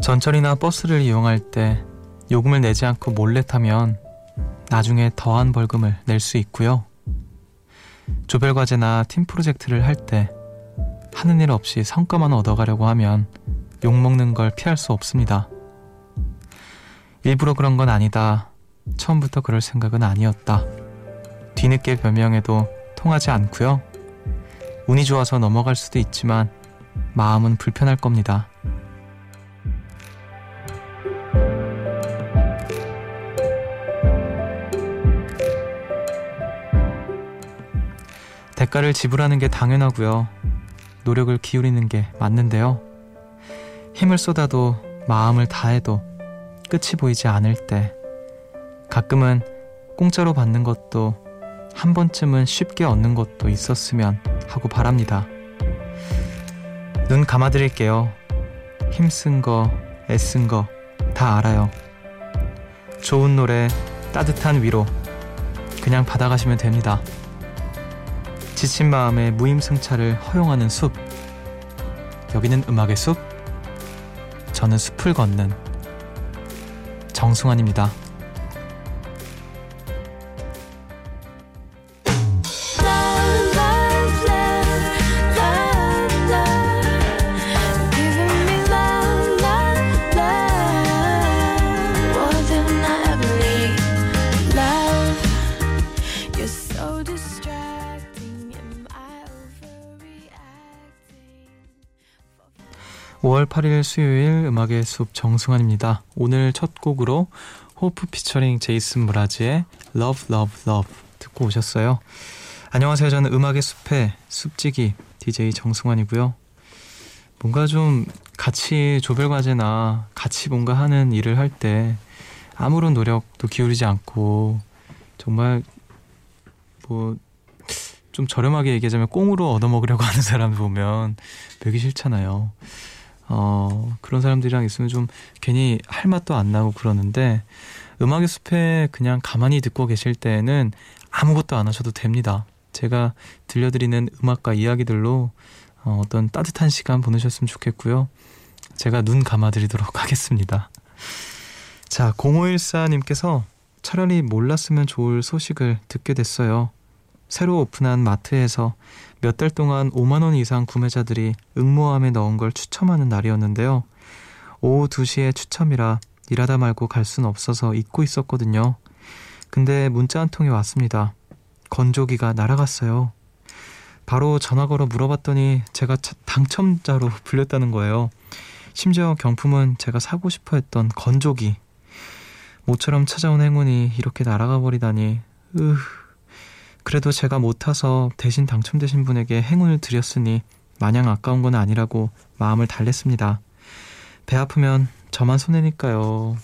전철이나 버스를 이용할 때 요금을 내지 않고 몰래 타면 나중에 더한 벌금을 낼 수 있고요. 조별 과제나 팀 프로젝트를 할 때 하는 일 없이 성과만 얻어가려고 하면 욕먹는 걸 피할 수 없습니다. 일부러 그런 건 아니다. 처음부터 그럴 생각은 아니었다. 뒤늦게 변명해도 통하지 않고요. 운이 좋아서 넘어갈 수도 있지만 마음은 불편할 겁니다. 대가를 지불하는 게 당연하고요. 노력을 기울이는 게 맞는데요. 힘을 쏟아도 마음을 다해도 끝이 보이지 않을 때 가끔은 공짜로 받는 것도 한 번쯤은 쉽게 얻는 것도 있었으면 하고 바랍니다. 눈 감아드릴게요. 힘쓴 거, 애쓴 거 다 알아요. 좋은 노래, 따뜻한 위로 그냥 받아가시면 됩니다. 지친 마음에 무임승차를 허용하는 숲. 여기는 음악의 숲. 저는 숲을 걷는 정승환입니다. 5월 8일 수요일 음악의 숲 정승환입니다. 오늘 첫 곡으로 호프 피처링 제이슨 브라즈의 Love Love Love 듣고 오셨어요. 안녕하세요. 저는 음악의 숲의 숲지기 DJ 정승환이고요. 뭔가 좀 같이 조별 과제나 같이 뭔가 하는 일을 할 때 아무런 노력도 기울이지 않고 정말 뭐 좀 저렴하게 얘기하자면 꽁으로 얻어먹으려고 하는 사람 보면 배기 싫잖아요. 어, 그런 사람들이랑 있으면 좀 괜히 할 맛도 안 나고 그러는데 음악의 숲에 그냥 가만히 듣고 계실 때는 아무것도 안 하셔도 됩니다. 제가 들려드리는 음악과 이야기들로 어, 어떤 따뜻한 시간 보내셨으면 좋겠고요. 제가 눈 감아드리도록 하겠습니다. 자, 0514님께서 차라리 몰랐으면 좋을 소식을 듣게 됐어요. 새로 오픈한 마트에서 몇 달 동안 5만 원 이상 구매자들이 응모함에 넣은 걸 추첨하는 날이었는데요. 오후 2시에 추첨이라 일하다 말고 갈 순 없어서 잊고 있었거든요. 근데 문자 한 통이 왔습니다. 건조기가 날아갔어요. 바로 전화 걸어 물어봤더니 제가 당첨자로 불렸다는 거예요. 심지어 경품은 제가 사고 싶어 했던 건조기. 모처럼 찾아온 행운이 이렇게 날아가 버리다니. 으 그래도 제가 못 타서 대신 당첨되신 분에게 행운을 드렸으니 마냥 아까운 건 아니라고 마음을 달랬습니다. 배 아프면 저만 손해니까요.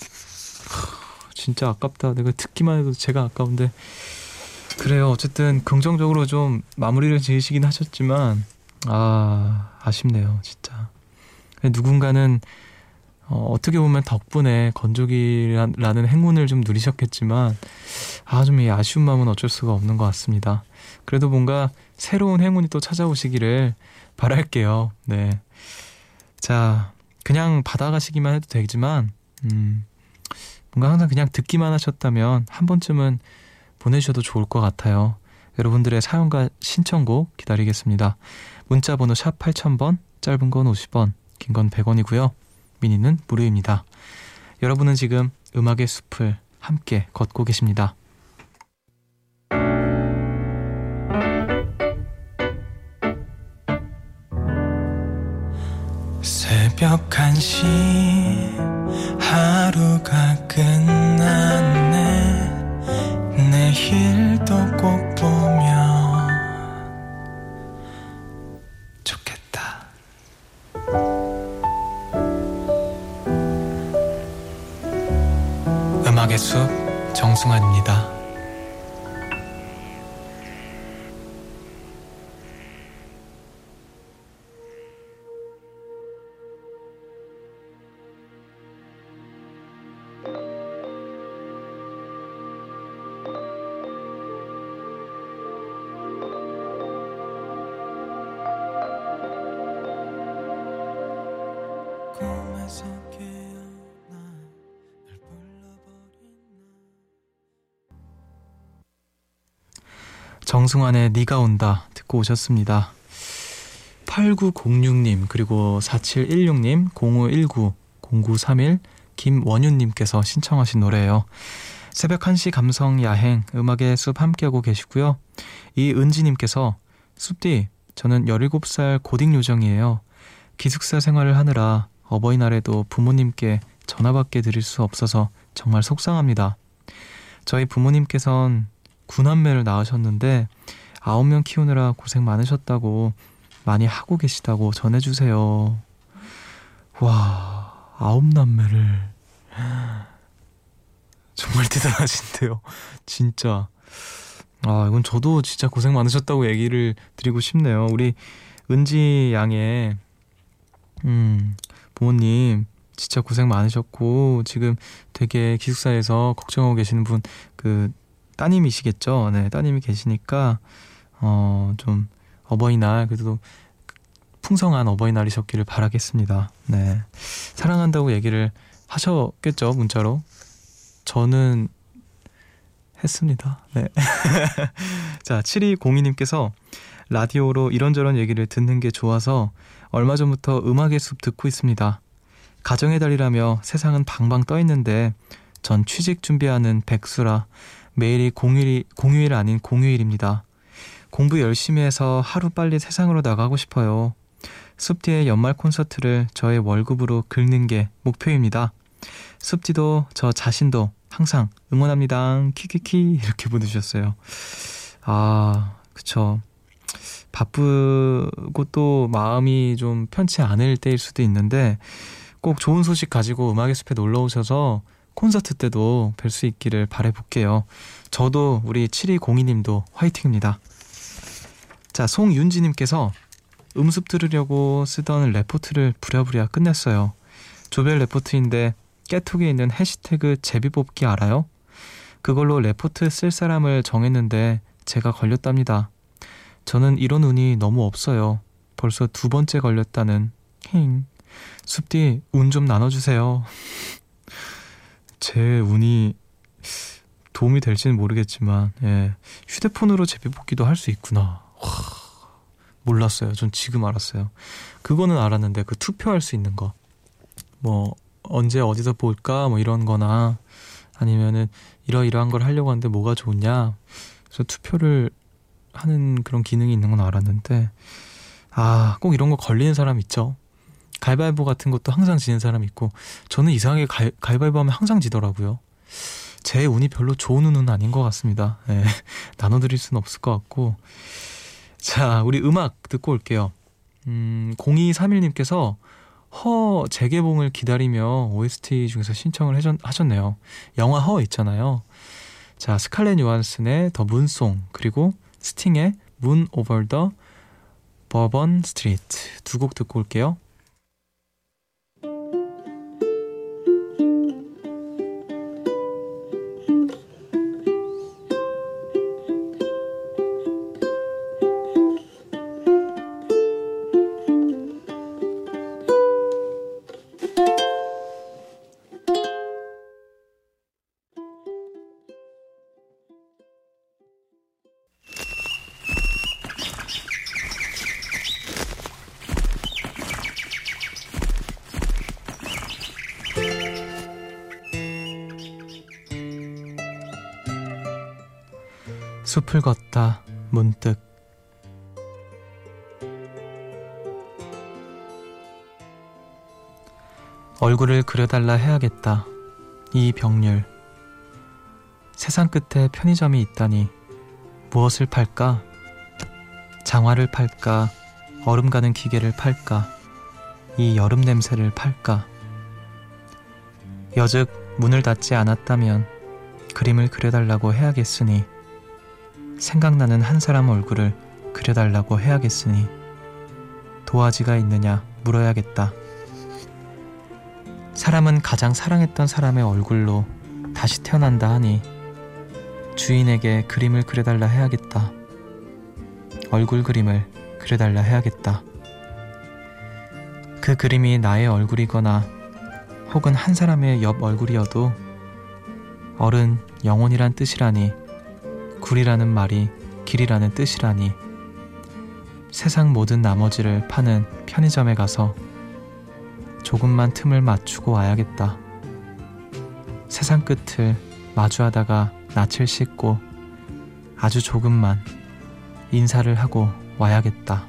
진짜 아깝다. 내가 듣기만 해도 제가 아까운데. 그래요. 어쨌든 긍정적으로 좀 마무리를 지으시긴 하셨지만 아 아쉽네요. 진짜. 누군가는 어, 어떻게 보면 덕분에 건조기라는 행운을 좀 누리셨겠지만 아, 좀 이 아쉬운 마음은 어쩔 수가 없는 것 같습니다. 그래도 뭔가 새로운 행운이 또 찾아오시기를 바랄게요. 네. 자, 그냥 받아가시기만 해도 되지만, 음, 뭔가 항상 그냥 듣기만 하셨다면 한 번쯤은 보내주셔도 좋을 것 같아요. 여러분들의 사연과 신청곡 기다리겠습니다. 문자 번호 샵 8000번, 짧은 건 50원, 긴 건 100원이고요. 미니는 무료입니다. 여러분은 지금 음악의 숲을 함께 걷고 계십니다. 새벽 1시 하루가 끝났네 내일도 꼭 음악의 숲 정승환입니다 정승환의 네가 온다 듣고 오셨습니다. 8906님 그리고 4716님 0519 0931 김원윤님께서 신청하신 노래예요. 새벽 1시 감성 야행 음악의 숲 함께하고 계시고요. 이은지님께서 숲디 저는 17살 고딩 요정이에요. 기숙사 생활을 하느라 어버이날에도 부모님께 전화받게 드릴 수 없어서 정말 속상합니다. 저희 부모님께선 구남매를 낳으셨는데 아홉 명 키우느라 고생 많으셨다고 많이 하고 계시다고 전해주세요. 와, 아홉 남매를. 정말 대단하신데요. 진짜. 아, 이건 저도 진짜 고생 많으셨다고 얘기를 드리고 싶네요. 우리 은지 양의, 음, 부모님, 진짜 고생 많으셨고, 지금 되게 기숙사에서 걱정하고 계시는 분, 그, 따님이시겠죠? 네, 따님이 계시니까, 어, 좀, 어버이날, 그래도 풍성한 어버이날이셨기를 바라겠습니다. 네. 사랑한다고 얘기를 하셨겠죠, 문자로. 저는 했습니다. 네. 자, 7202님께서 라디오로 이런저런 얘기를 듣는 게 좋아서 얼마 전부터 음악의 숲 듣고 있습니다. 가정의 달이라며 세상은 방방 떠 있는데 전 취직 준비하는 백수라 매일이 공휴일이 공휴일 아닌 공휴일입니다. 공부 열심히 해서 하루 빨리 세상으로 나가고 싶어요. 숲디의 연말 콘서트를 저의 월급으로 긁는 게 목표입니다. 숲디도 저 자신도 항상 응원합니다. 키키키 이렇게 보내주셨어요. 아, 그쵸. 바쁘고 또 마음이 좀 편치 않을 때일 수도 있는데 꼭 좋은 소식 가지고 음악의 숲에 놀러 오셔서 콘서트 때도 뵐 수 있기를 바래볼게요. 저도 우리 7202님도 화이팅입니다. 자, 송윤지님께서 음습 들으려고 쓰던 레포트를 부랴부랴 끝냈어요. 조별 레포트인데 깨톡에 있는 해시태그 제비뽑기 알아요? 그걸로 레포트 쓸 사람을 정했는데 제가 걸렸답니다. 저는 이런 운이 너무 없어요. 벌써 두 번째 걸렸다는 힝. 숲디 운 좀 나눠주세요. 제 운이 도움이 될지는 모르겠지만 예. 휴대폰으로 제비뽑기도 할 수 있구나. 와, 몰랐어요. 전 지금 알았어요. 그거는 알았는데 그 투표할 수 있는 거. 뭐 언제 어디서 볼까 뭐 이런 거나 아니면은 이러이러한 걸 하려고 하는데 뭐가 좋냐 그래서 투표를 하는 그런 기능이 있는 건 알았는데 아 꼭 이런 거 걸리는 사람 있죠 가위바위보 같은 것도 항상 지는 사람 있고 저는 이상하게 가위, 가위 바위보 하면 항상 지더라고요 제 운이 별로 좋은 운은 아닌 것 같습니다 네, 나눠드릴 수는 없을 것 같고 자 우리 음악 듣고 올게요 음 0231님께서 허 재개봉을 기다리며 OST 중에서 신청을 하셨네요. 영화 허 있잖아요. 자, 스칼렛 요한슨의 The Moon Song 그리고 스팅의 Moon Over the Bourbon Street 두 곡 듣고 올게요. 숲을 걷다 문득 얼굴을 그려달라 해야겠다. 이 병률. 세상 끝에 편의점이 있다니 무엇을 팔까? 장화를 팔까? 얼음 가는 기계를 팔까? 이 여름 냄새를 팔까? 여즉 문을 닫지 않았다면 그림을 그려달라고 해야겠으니 생각나는 한 사람 얼굴을 그려달라고 해야겠으니 도화지가 있느냐 물어야겠다. 사람은 가장 사랑했던 사람의 얼굴로 다시 태어난다 하니 주인에게 그림을 그려달라 해야겠다. 얼굴 그림을 그려달라 해야겠다. 그 그림이 나의 얼굴이거나 혹은 한 사람의 옆 얼굴이어도 어른 영혼이란 뜻이라니 굴이라는 말이 길이라는 뜻이라니. 세상 모든 나머지를 파는 편의점에 가서 조금만 틈을 맞추고 와야겠다. 세상 끝을 마주하다가 낯을 씻고 아주 조금만 인사를 하고 와야겠다.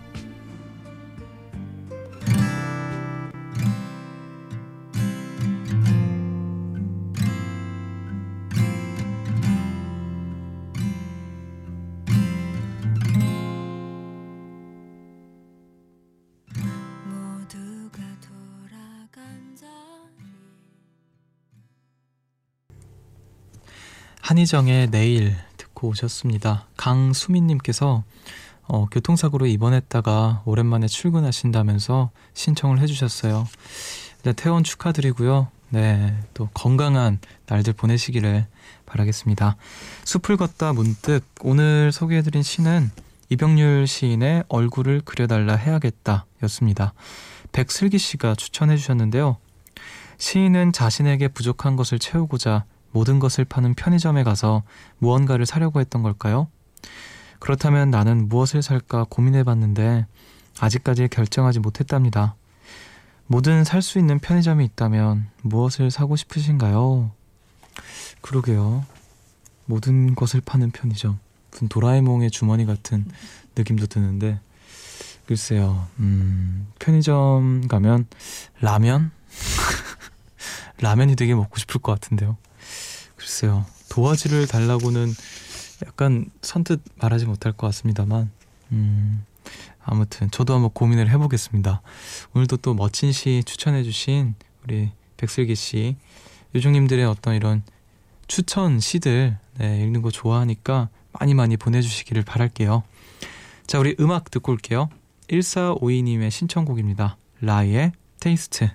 한희정의 내일 듣고 오셨습니다. 강수민님께서 어, 교통사고로 입원했다가 오랜만에 출근하신다면서 신청을 해주셨어요. 네, 퇴원 축하드리고요. 네, 또 건강한 날들 보내시기를 바라겠습니다. 숲을 걷다 문득 오늘 소개해드린 시는 이병률 시인의 얼굴을 그려달라 해야겠다 였습니다. 백슬기 씨가 추천해 주셨는데요. 시인은 자신에게 부족한 것을 채우고자 모든 것을 파는 편의점에 가서 무언가를 사려고 했던 걸까요? 그렇다면 나는 무엇을 살까 고민해 봤는데 아직까지 결정하지 못했답니다. 뭐든 살 수 있는 편의점이 있다면 무엇을 사고 싶으신가요? 그러게요. 모든 것을 파는 편의점. 무슨 도라에몽의 주머니 같은 느낌도 드는데 글쎄요. 음, 편의점 가면 라면? 라면이 되게 먹고 싶을 것 같은데요. 글쎄요. 도화지를 달라고는 약간 선뜻 말하지 못할 것 같습니다만, 음, 아무튼 저도 한번 고민을 해보겠습니다. 오늘도 또 멋진 시 추천해주신 우리 백슬기 씨, 요정님들의 어떤 이런 추천 시들 네, 읽는 거 좋아하니까 많이 많이 보내주시기를 바랄게요. 자, 우리 음악 듣고 올게요. 1452님의 신청곡입니다. 라이의 테이스트.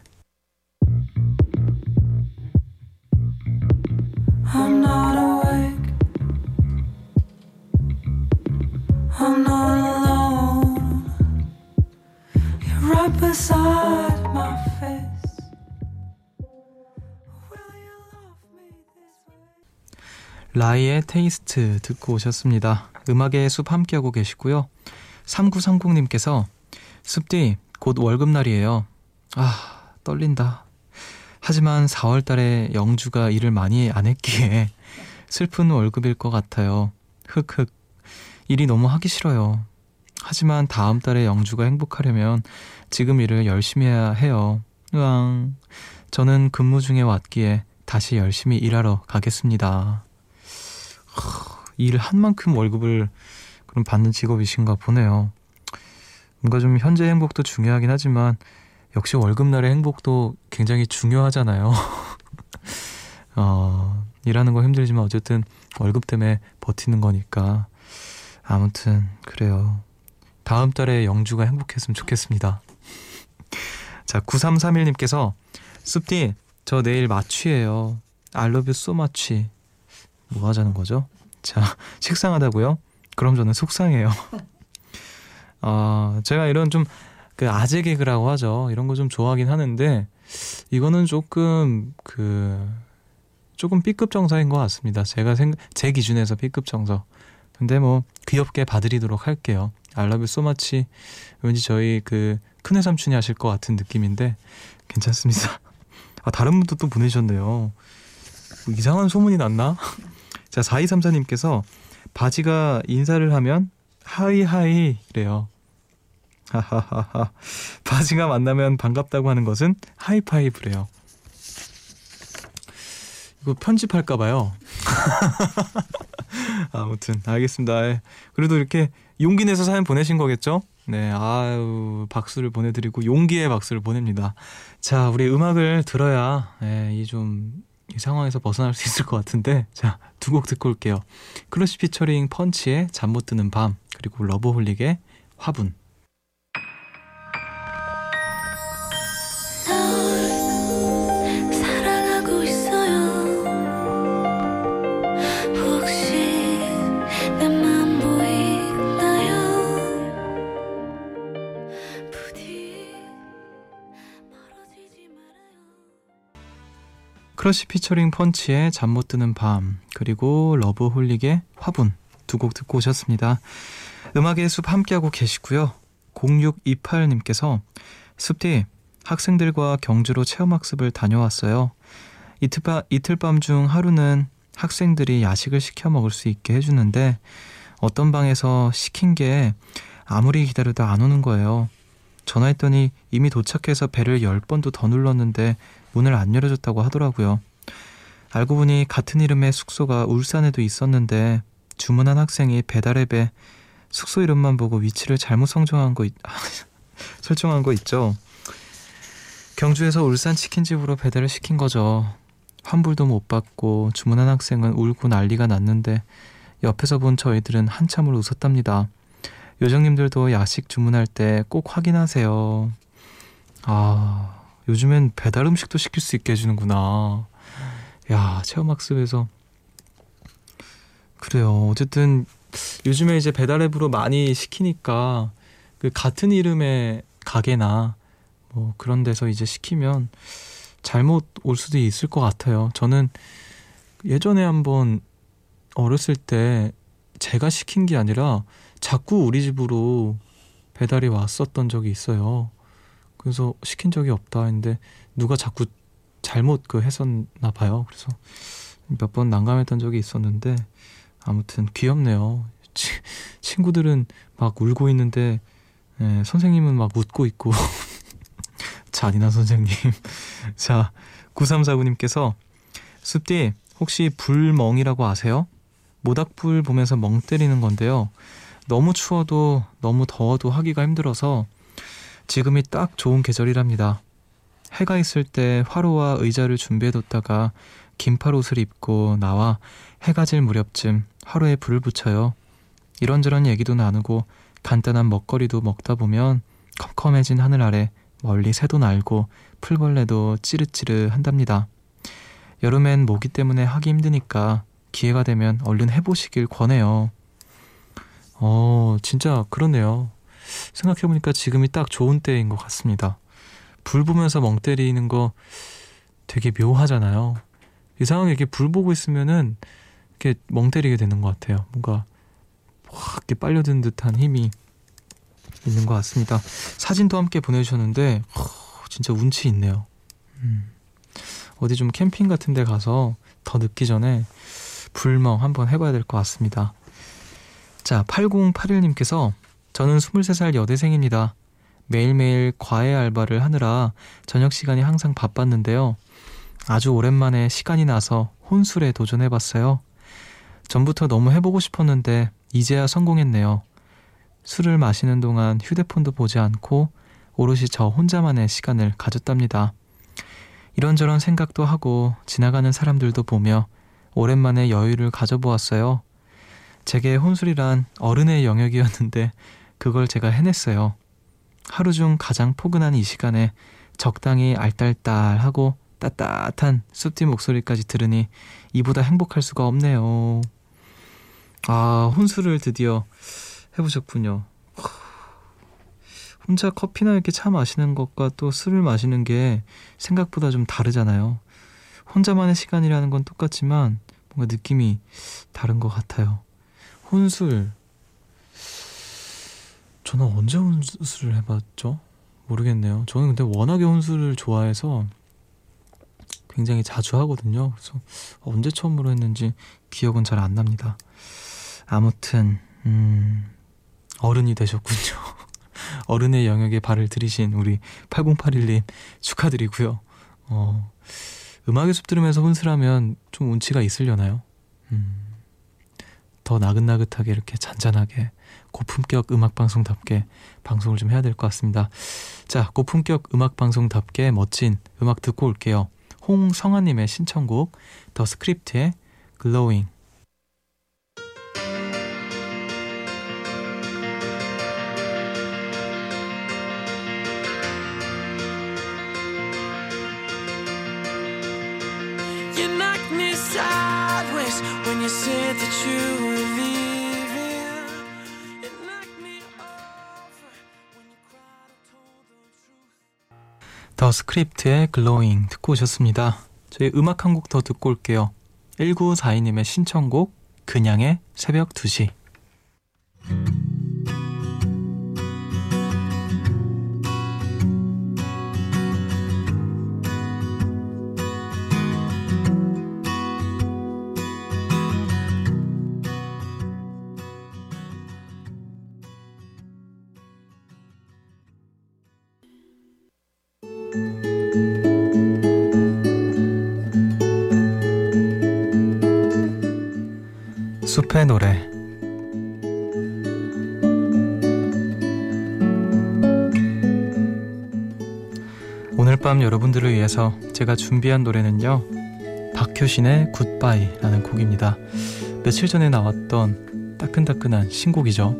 라이의 테이스트 듣고 오셨습니다. 음악의 숲 함께하고 계시고요. 3930님께서 숲디 곧 월급날이에요. 아 떨린다. 하지만 4월 달에 영주가 일을 많이 안 했기에 슬픈 월급일 것 같아요. 흑흑. 일이 너무 하기 싫어요. 하지만 다음 달에 영주가 행복하려면 지금 일을 열심히 해야 해요. 으앙. 저는 근무 중에 왔기에 다시 열심히 일하러 가겠습니다. 일한 만큼 월급을 그럼 받는 직업이신가 보네요. 뭔가 좀 현재 행복도 중요하긴 하지만 역시 월급날의 행복도 굉장히 중요하잖아요. 어, 일하는 거 힘들지만 어쨌든 월급 때문에 버티는 거니까. 아무튼, 그래요. 다음 달에 영주가 행복했으면 좋겠습니다. 자, 9331님께서, 숲디, 저 내일 마취예요. So much. 뭐 하자는 거죠? 자, 식상하다고요? 그럼 저는 속상해요. 어, 제가 이런 좀 그 아재 개그라고 하죠. 이런 거 좀 좋아하긴 하는데 이거는 조금 그 조금 B급 정서인 것 같습니다. 제가 생, 제 기준에서 B급 정서. 근데 뭐 귀엽게 봐드리도록 할게요. 알라뷰 소마치 왠지 저희 그 큰애 삼촌이 하실 것 같은 느낌인데 괜찮습니다. 아 다른 분도 또 보내셨네요. 뭐 이상한 소문이 났나? 자 4234님께서 바지가 인사를 하면 하이하이 래요. 하하하하. 바지가 만나면 반갑다고 하는 것은 하이파이브래요. 이거 편집할까 봐요. 아무튼 알겠습니다. 예. 그래도 이렇게 용기 내서 사연 보내신 거겠죠? 네, 아유 박수를 보내드리고 용기의 박수를 보냅니다. 자, 우리 음악을 들어야 예, 이좀이 이 상황에서 벗어날 수 있을 것 같은데 자 두 곡 듣고 올게요. 크러쉬 피처링 펀치의 잠 못 드는 밤 그리고 러브홀릭의 화분. 크러쉬 피처링 펀치의 잠 못 드는 밤 그리고 러브홀릭의 화분 두 곡 듣고 오셨습니다. 음악의 숲 함께하고 계시고요. 0628님께서 숲디 학생들과 경주로 체험학습을 다녀왔어요. 이틀밤, 이틀밤 중 하루는 학생들이 야식을 시켜 먹을 수 있게 해주는데 어떤 방에서 시킨 게 아무리 기다려도 안 오는 거예요. 전화했더니 이미 도착해서 벨을 10번도 더 눌렀는데 문을 안 열어줬다고 하더라고요. 알고 보니 같은 이름의 숙소가 울산에도 있었는데 주문한 학생이 배달의 배 숙소 이름만 보고 위치를 잘못 성정한 거 있, 설정한 거 있죠. 경주에서 울산 치킨집으로 배달을 시킨 거죠. 환불도 못 받고 주문한 학생은 울고 난리가 났는데 옆에서 본 저희들은 한참을 웃었답니다. 요정님들도 야식 주문할 때 꼭 확인하세요. 아, 요즘엔 배달 음식도 시킬 수 있게 해주는구나. 야, 체험학습에서. 그래요. 어쨌든 요즘에 이제 배달 앱으로 많이 시키니까 그 같은 이름의 가게나 뭐 그런 데서 이제 시키면 잘못 올 수도 있을 것 같아요. 저는 예전에 한번 어렸을 때 제가 시킨 게 아니라 자꾸 우리 집으로 배달이 왔었던 적이 있어요. 그래서 시킨 적이 없다 했는데 누가 자꾸 잘못 그 했었나 봐요. 그래서 몇 번 난감했던 적이 있었는데 아무튼 귀엽네요. 치, 친구들은 막 울고 있는데 예, 선생님은 막 웃고 있고 잔인한 선생님. 자, 9349님께서 숲디 혹시 불멍이라고 아세요? 모닥불 보면서 멍 때리는 건데요. 너무 추워도 너무 더워도 하기가 힘들어서 지금이 딱 좋은 계절이랍니다. 해가 있을 때 화로와 의자를 준비해뒀다가 긴팔 옷을 입고 나와 해가 질 무렵쯤 화로에 불을 붙여요. 이런저런 얘기도 나누고 간단한 먹거리도 먹다 보면 컴컴해진 하늘 아래 멀리 새도 날고 풀벌레도 찌르찌르 한답니다. 여름엔 모기 때문에 하기 힘드니까 기회가 되면 얼른 해보시길 권해요. 어, 진짜 그러네요. 생각해보니까 지금이 딱 좋은 때인 것 같습니다. 불 보면서 멍 때리는 거 되게 묘하잖아요. 이상하게 이렇게 불 보고 있으면은 이렇게 멍 때리게 되는 것 같아요. 뭔가 확 이렇게 빨려든 듯한 힘이 있는 것 같습니다. 사진도 함께 보내주셨는데 허, 진짜 운치 있네요. 음. 어디 좀 캠핑 같은 데 가서 더 늦기 전에 불멍 한번 해봐야 될 것 같습니다. 자, 8081님께서 저는 23살 여대생입니다. 매일매일 과외 알바를 하느라 저녁 시간이 항상 바빴는데요. 아주 오랜만에 시간이 나서 혼술에 도전해봤어요. 전부터 너무 해보고 싶었는데 이제야 성공했네요. 술을 마시는 동안 휴대폰도 보지 않고 오롯이 저 혼자만의 시간을 가졌답니다. 이런저런 생각도 하고 지나가는 사람들도 보며 오랜만에 여유를 가져보았어요. 제게 혼술이란 어른의 영역이었는데 그걸 제가 해냈어요. 하루 중 가장 포근한 이 시간에 적당히 알딸딸하고 따뜻한 숲디 목소리까지 들으니 이보다 행복할 수가 없네요. 아, 혼술을 드디어 해보셨군요. 혼자 커피나 이렇게 차 마시는 것과 또 술을 마시는 게 생각보다 좀 다르잖아요. 혼자만의 시간이라는 건 똑같지만 뭔가 느낌이 다른 것 같아요. 혼술. 저는 언제 혼술을 해봤죠? 모르겠네요. 저는 근데 워낙에 혼술을 좋아해서 굉장히 자주 하거든요. 그래서 언제 처음으로 했는지 기억은 잘 안 납니다. 아무튼, 음, 어른이 되셨군요. 어른의 영역에 발을 들이신 우리 8081님 축하드리고요. 어, 음악의 숲 들으면서 혼술하면 좀 운치가 있으려나요? 음, 더 나긋나긋하게 이렇게 잔잔하게 고품격 음악 방송답게 방송을 좀 해야 될 것 같습니다. 자, 고품격 음악 방송답게 멋진 음악 듣고 올게요. 홍성아님의 신청곡 더 스크립트의 글로잉 더 스크립트의 글로잉 듣고 오셨습니다. 저희 음악 한 곡 더 듣고 올게요. 1942님의 신청곡 그냥의 새벽 2시 밤 여러분들을 위해서 제가 준비한 노래는요 박효신의 굿바이라는 곡입니다. 며칠 전에 나왔던 따끈따끈한 신곡이죠.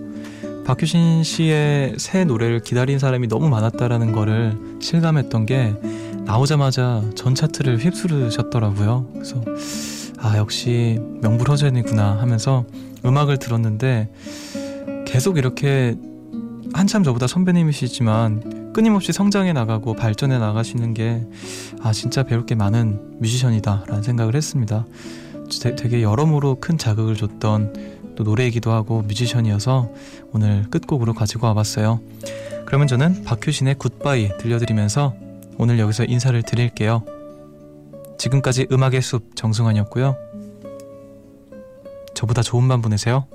박효신 씨의 새 노래를 기다린 사람이 너무 많았다라는 거를 실감했던 게 나오자마자 전 차트를 휩쓸으셨더라고요. 그래서 아, 역시 명불허전이구나 하면서 음악을 들었는데 계속 이렇게 한참 저보다 선배님이시지만 끊임없이 성장해 나가고 발전해 나가시는 게 아, 진짜 배울 게 많은 뮤지션이다라는 생각을 했습니다. 되게 여러모로 큰 자극을 줬던 또 노래이기도 하고 뮤지션이어서 오늘 끝곡으로 가지고 와봤어요. 그러면 저는 박효신의 굿바이 들려드리면서 오늘 여기서 인사를 드릴게요. 지금까지 음악의 숲 정승환이었고요. 저보다 좋은 밤 보내세요.